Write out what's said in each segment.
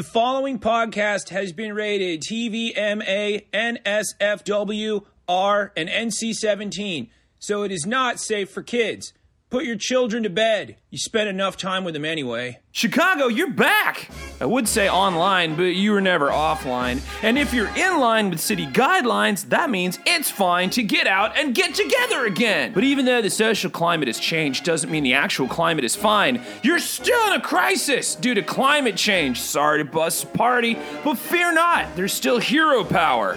The following podcast has been rated TVMA, NSFW, R, and NC 17, so it is not safe for kids. Put your children to bed. You spent enough time with them anyway. Chicago, you're back! I would say online, but you were never offline. And if you're in line with city guidelines, that means it's fine to get out and get together again. But even though the social climate has changed, doesn't mean the actual climate is fine. You're still in a crisis due to climate change. Sorry to bust party, but fear not, there's still hero power.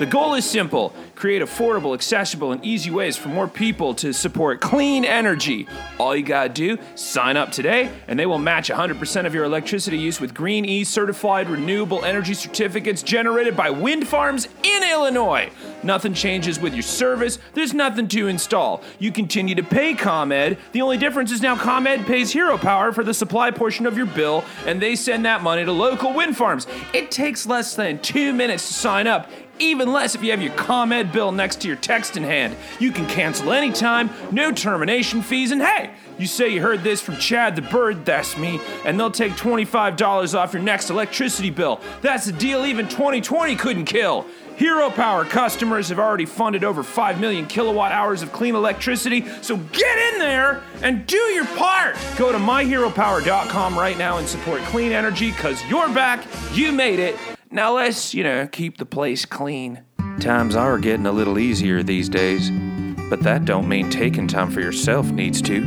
The goal is simple create affordable, accessible, and easy ways for more people to support clean energy. All you gotta do, sign up today, and they will match 100% of your electricity use with Green E certified renewable energy certificates generated by wind farms in Illinois. Nothing changes with your service, there's nothing to install. You continue to pay ComEd. The only difference is now ComEd pays Hero Power for the supply portion of your bill, and they send that money to local wind farms. It takes less than two minutes to sign up even less if you have your ComEd bill next to your text in hand. You can cancel anytime, no termination fees, and hey, you say you heard this from Chad the Bird, that's me, and they'll take $25 off your next electricity bill. That's a deal even 2020 couldn't kill. Hero Power customers have already funded over 5 million kilowatt hours of clean electricity, so get in there and do your part. Go to myheropower.com right now and support clean energy because you're back, you made it, now let's, you know, keep the place clean. Times are getting a little easier these days, but that don't mean taking time for yourself needs to.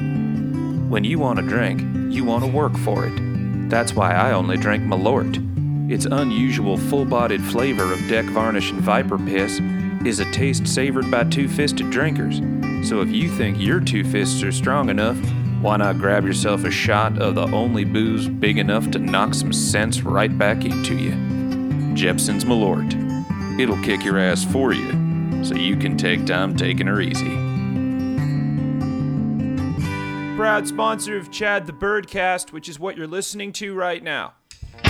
When you want a drink, you want to work for it. That's why I only drink Malort. Its unusual full-bodied flavor of deck varnish and viper piss is a taste savored by two-fisted drinkers. So if you think your two fists are strong enough, why not grab yourself a shot of the only booze big enough to knock some sense right back into you? Jeppson's Malort. It'll kick your ass for you, so you can take time taking her easy. Proud sponsor of Chad the Birdcast, which is what you're listening to right now. I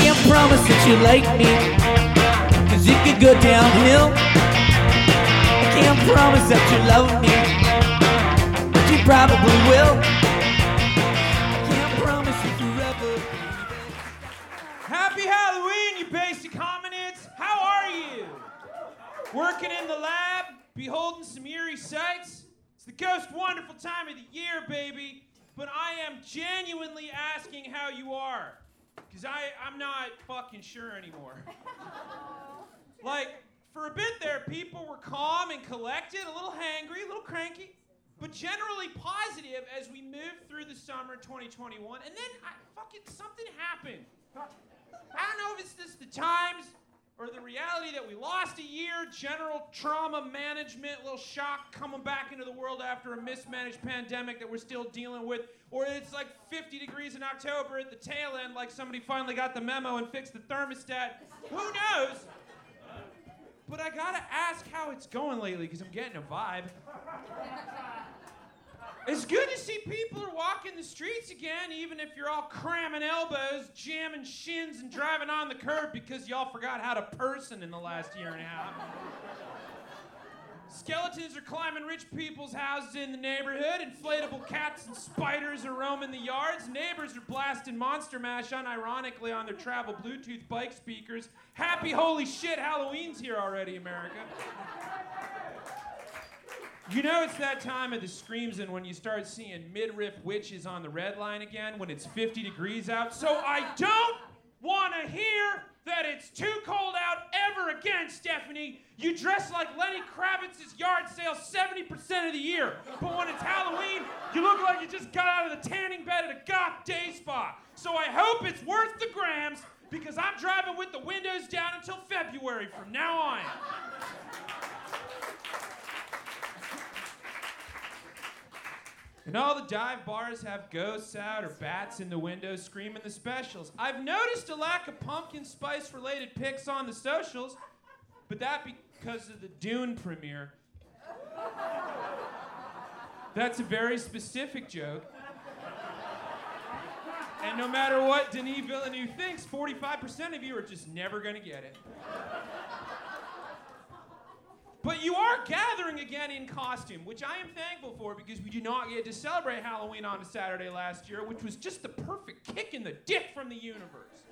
can't promise that you like me, cause it could go downhill. I can't promise that you love me, but you probably will. I can't promise if you ever Happy Halloween, you basic hominids! How are you? Working in the lab, beholding some eerie sights? It's the most wonderful time of the year, baby. But I am genuinely asking how you are. Because I'm not fucking sure anymore. like, for a bit there, people were calm and collected, a little hangry, a little cranky, but generally positive as we moved through the summer 2021. And then I, fucking something happened. I don't know if it's just the times or the reality that we lost a year, general trauma management, little shock coming back into the world after a mismanaged pandemic that we're still dealing with, or it's like 50 degrees in October at the tail end, like somebody finally got the memo and fixed the thermostat. Who knows? But I gotta ask how it's going lately because I'm getting a vibe. It's good to see people are walking the streets again, even if you're all cramming elbows, jamming shins, and driving on the curb because y'all forgot how to person in the last year and a half. Skeletons are climbing rich people's houses in the neighborhood. Inflatable cats and spiders are roaming the yards. Neighbors are blasting Monster Mash unironically on their travel Bluetooth bike speakers. Happy holy shit, Halloween's here already, America. You know it's that time of the screams and when you start seeing midriff witches on the red line again when it's 50 degrees out. So I don't want to hear that it's too cold out You dress like Lenny Kravitz's yard sale 70% of the year. But when it's Halloween, you look like you just got out of the tanning bed at a goth day spa. So I hope it's worth the grams because I'm driving with the windows down until February from now on. And all the dive bars have ghosts out or bats in the windows screaming the specials. I've noticed a lack of pumpkin spice related pics on the socials, but that because of the Dune premiere. That's a very specific joke. And no matter what Denis Villeneuve thinks, 45% of you are just never going to get it. But you are gathering again in costume, which I am thankful for because we did not get to celebrate Halloween on a Saturday last year, which was just the perfect kick in the dick from the universe.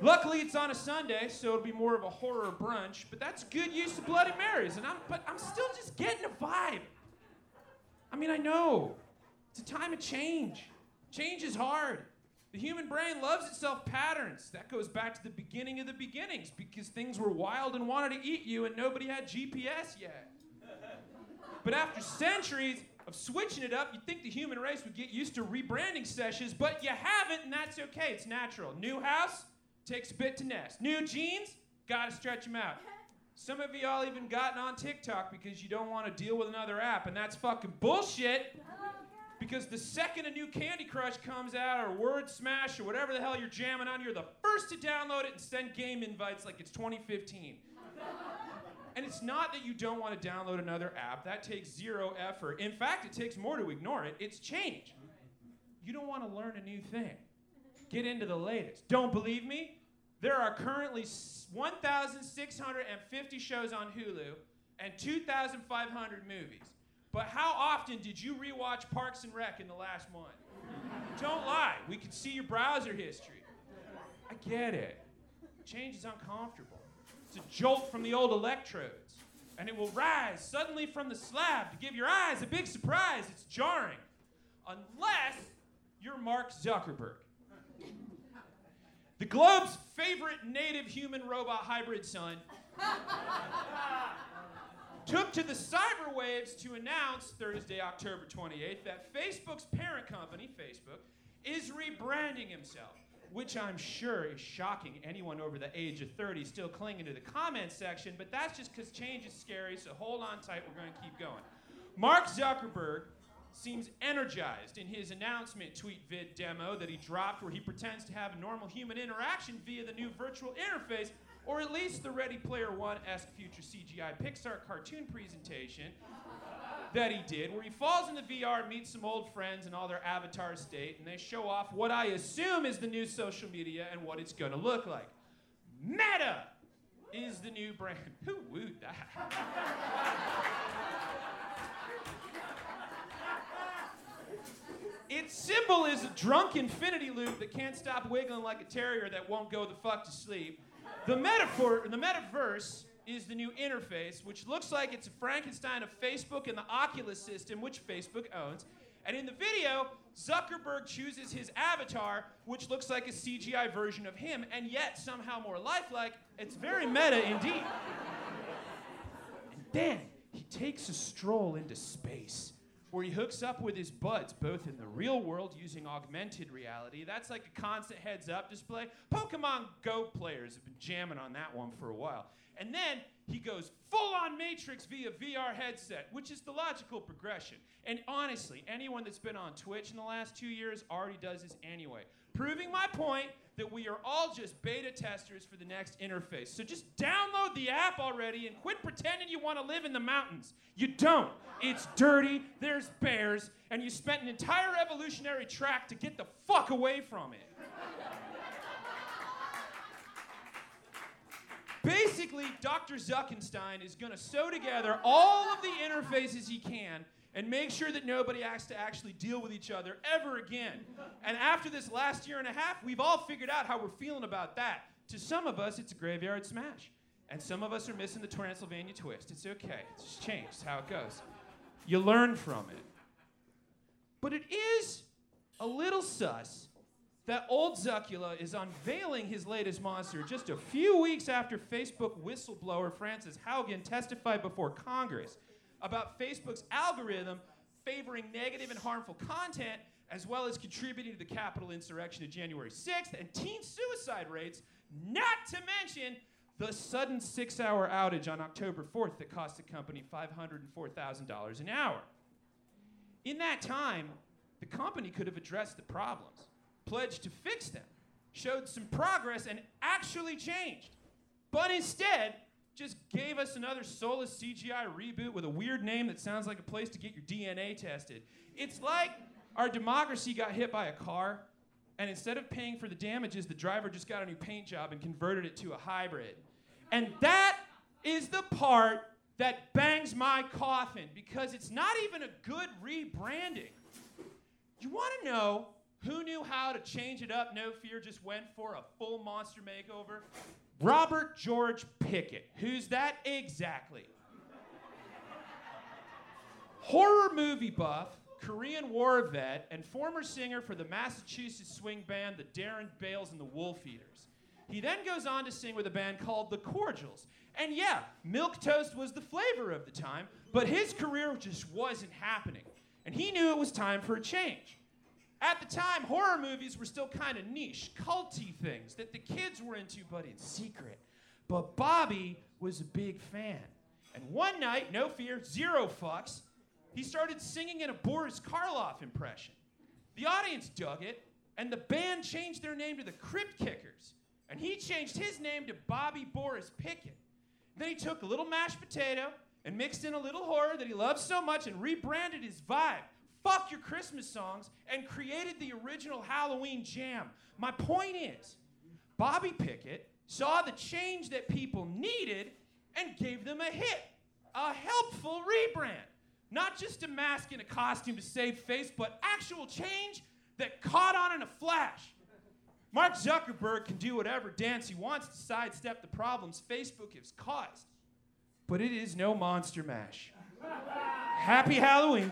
Luckily, it's on a Sunday, so it'll be more of a horror brunch. But that's good use of Bloody Marys, and I'm but I'm still just getting a vibe. I mean, I know it's a time of change. Change is hard. The human brain loves itself patterns. That goes back to the beginning of the beginnings because things were wild and wanted to eat you, and nobody had GPS yet. But after centuries of switching it up, you'd think the human race would get used to rebranding sessions, but you haven't, and that's okay. It's natural. New house, takes a bit to nest. New jeans, gotta stretch them out. Some of y'all even gotten on TikTok because you don't want to deal with another app, and that's fucking bullshit. Because the second a new Candy Crush comes out, or Word Smash, or whatever the hell you're jamming on, you're the first to download it and send game invites like it's 2015. And it's not that you don't want to download another app, that takes zero effort. In fact, it takes more to ignore it. It's change. You don't want to learn a new thing. Get into the latest. Don't believe me? There are currently 1,650 shows on Hulu and 2,500 movies. But how often did you rewatch Parks and Rec in the last month? Don't lie. We can see your browser history. I get it. Change is uncomfortable. It's a jolt from the old electrodes. And it will rise suddenly from the slab to give your eyes a big surprise. It's jarring. Unless you're Mark Zuckerberg. The globe's favorite native human robot hybrid son took to the cyberwaves to announce Thursday, October 28th, that Facebook's parent company, Facebook, is rebranding himself, which I'm sure is shocking anyone over the age of 30 still clinging to the comments section, but that's just because change is scary, so hold on tight, we're going to keep going. Mark Zuckerberg seems energized in his announcement tweet vid demo that he dropped where he pretends to have a normal human interaction via the new virtual interface or at least the Ready Player One esque future CGI Pixar cartoon presentation that he did, where he falls into VR, meets some old friends in all their avatar state, and they show off what I assume is the new social media and what it's gonna look like. Meta is the new brand. Who wooed that? Its symbol is a drunk infinity loop that can't stop wiggling like a terrier that won't go the fuck to sleep. The metaphor, the metaverse is the new interface, which looks like it's a Frankenstein of Facebook and the Oculus system, which Facebook owns. And in the video, Zuckerberg chooses his avatar, which looks like a CGI version of him, and yet somehow more lifelike. It's very meta indeed. and then he takes a stroll into space where he hooks up with his buds, both in the real world using augmented reality. That's like a constant heads up display. Pokemon Go players have been jamming on that one for a while. And then he goes full on Matrix via VR headset, which is the logical progression. And honestly, anyone that's been on Twitch in the last two years already does this anyway. Proving my point that we are all just beta testers for the next interface. So just download the app already and quit pretending you want to live in the mountains. You don't. It's dirty, there's bears, and you spent an entire evolutionary track to get the fuck away from it. Basically, Dr. Zuckenstein is going to sew together all of the interfaces he can and make sure that nobody has to actually deal with each other ever again. And after this last year and a half, we've all figured out how we're feeling about that. To some of us, it's a graveyard smash. And some of us are missing the Transylvania twist. It's okay, it's just changed how it goes. You learn from it. But it is a little sus that old Zuckula is unveiling his latest monster just a few weeks after Facebook whistleblower Frances Haugen testified before Congress about Facebook's algorithm favoring negative and harmful content as well as contributing to the Capitol insurrection of January 6th and teen suicide rates, not to mention the sudden six hour outage on October 4th that cost the company $504,000 an hour. In that time, the company could have addressed the problems pledged to fix them, showed some progress, and actually changed. But instead, just gave us another soulless CGI reboot with a weird name that sounds like a place to get your DNA tested. It's like our democracy got hit by a car, and instead of paying for the damages, the driver just got a new paint job and converted it to a hybrid. And that is the part that bangs my coffin because it's not even a good rebranding. You want to know who knew how to change it up? No Fear just went for a full monster makeover. Robert George Pickett. Who's that exactly? Horror movie buff, Korean War vet, and former singer for the Massachusetts swing band the Darren Bales and the Wolf Eaters. He then goes on to sing with a band called The Cordials. And yeah, milk toast was the flavor of the time, but his career just wasn't happening. And he knew it was time for a change. At the time, horror movies were still kind of niche, culty things that the kids were into, but in secret. But Bobby was a big fan. And one night, no fear, zero fucks, he started singing in a Boris Karloff impression. The audience dug it, and the band changed their name to the Crypt Kickers. And he changed his name to Bobby Boris Pickett. Then he took a little mashed potato and mixed in a little horror that he loves so much and rebranded his vibe. Fuck your Christmas songs and created the original Halloween jam. My point is, Bobby Pickett saw the change that people needed and gave them a hit, a helpful rebrand. Not just a mask and a costume to save face, but actual change that caught on in a flash. Mark Zuckerberg can do whatever dance he wants to sidestep the problems Facebook has caused. But it is no monster mash. Happy Halloween.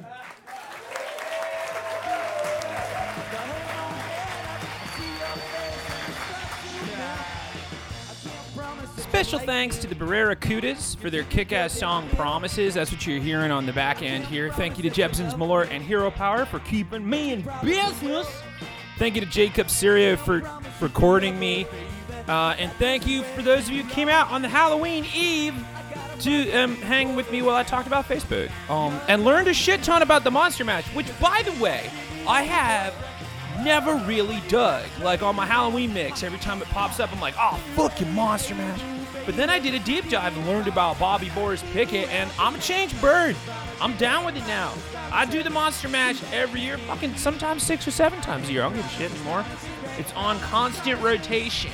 Special thanks to the Barracudas for their kick-ass song "Promises." That's what you're hearing on the back end here. Thank you to Jeppson's Malort and Hero Power for keeping me in business. Thank you to Jacob Sirio for recording me, uh, and thank you for those of you who came out on the Halloween Eve to um, hang with me while I talked about Facebook um, and learned a shit ton about the Monster Mash, Which, by the way, I have never really dug. Like on my Halloween mix, every time it pops up, I'm like, oh, fucking Monster Mash. But then I did a deep dive and learned about Bobby Boris Pickett, and I'm a changed bird. I'm down with it now. I do the Monster Mash every year, fucking sometimes six or seven times a year. I don't give a shit anymore. It's on constant rotation,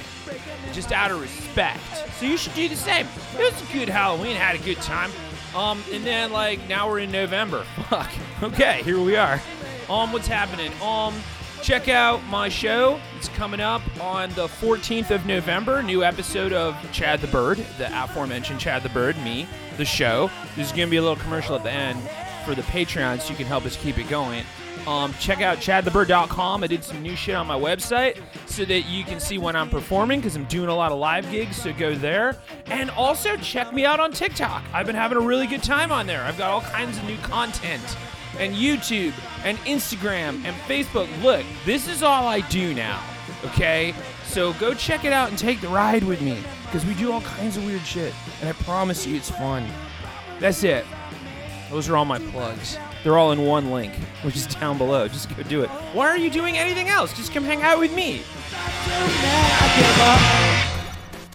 just out of respect. So you should do the same. It was a good Halloween, had a good time. Um, and then like now we're in November. Fuck. Okay, here we are. Um, what's happening? Um, check out my show. It's coming up on the 14th of November. New episode of Chad the Bird, the aforementioned Chad the Bird, me, the show. There's gonna be a little commercial at the end for the Patreon, so you can help us keep it going. Um, check out chadthebird.com. I did some new shit on my website so that you can see when I'm performing because I'm doing a lot of live gigs, so go there. And also check me out on TikTok. I've been having a really good time on there. I've got all kinds of new content and YouTube and Instagram and Facebook. Look, this is all I do now, okay? So go check it out and take the ride with me because we do all kinds of weird shit. And I promise you it's fun. That's it. Those are all my plugs. They're all in one link, which is down below. Just go do it. Why are you doing anything else? Just come hang out with me.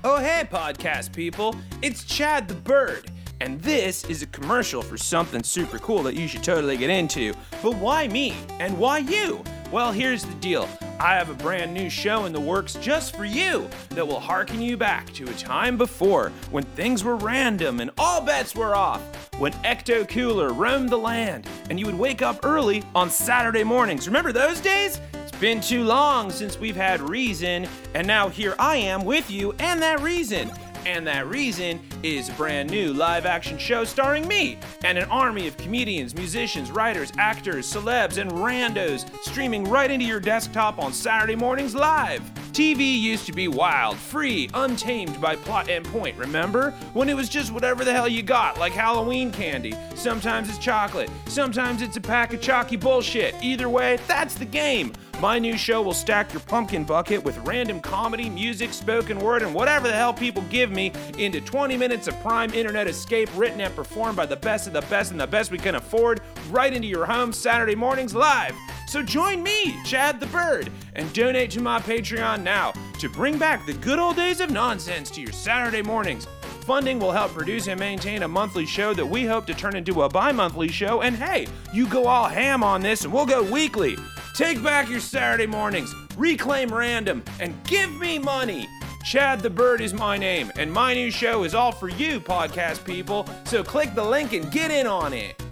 Oh, hey, podcast people. It's Chad the Bird. And this is a commercial for something super cool that you should totally get into. But why me? And why you? Well, here's the deal I have a brand new show in the works just for you that will harken you back to a time before when things were random and all bets were off. When Ecto Cooler roamed the land and you would wake up early on Saturday mornings. Remember those days? It's been too long since we've had reason, and now here I am with you and that reason. And that reason is a brand new live action show starring me and an army of comedians, musicians, writers, actors, celebs, and randos streaming right into your desktop on Saturday mornings live. TV used to be wild, free, untamed by plot and point, remember? When it was just whatever the hell you got, like Halloween candy. Sometimes it's chocolate, sometimes it's a pack of chalky bullshit. Either way, that's the game. My new show will stack your pumpkin bucket with random comedy, music, spoken word, and whatever the hell people give me into 20 minutes of prime internet escape written and performed by the best of the best and the best we can afford right into your home Saturday mornings live. So join me, Chad the Bird, and donate to my Patreon now to bring back the good old days of nonsense to your Saturday mornings. Funding will help produce and maintain a monthly show that we hope to turn into a bi monthly show. And hey, you go all ham on this and we'll go weekly. Take back your Saturday mornings, reclaim random, and give me money. Chad the Bird is my name, and my new show is all for you, podcast people. So click the link and get in on it.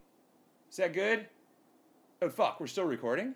Is that good? Oh, fuck, we're still recording?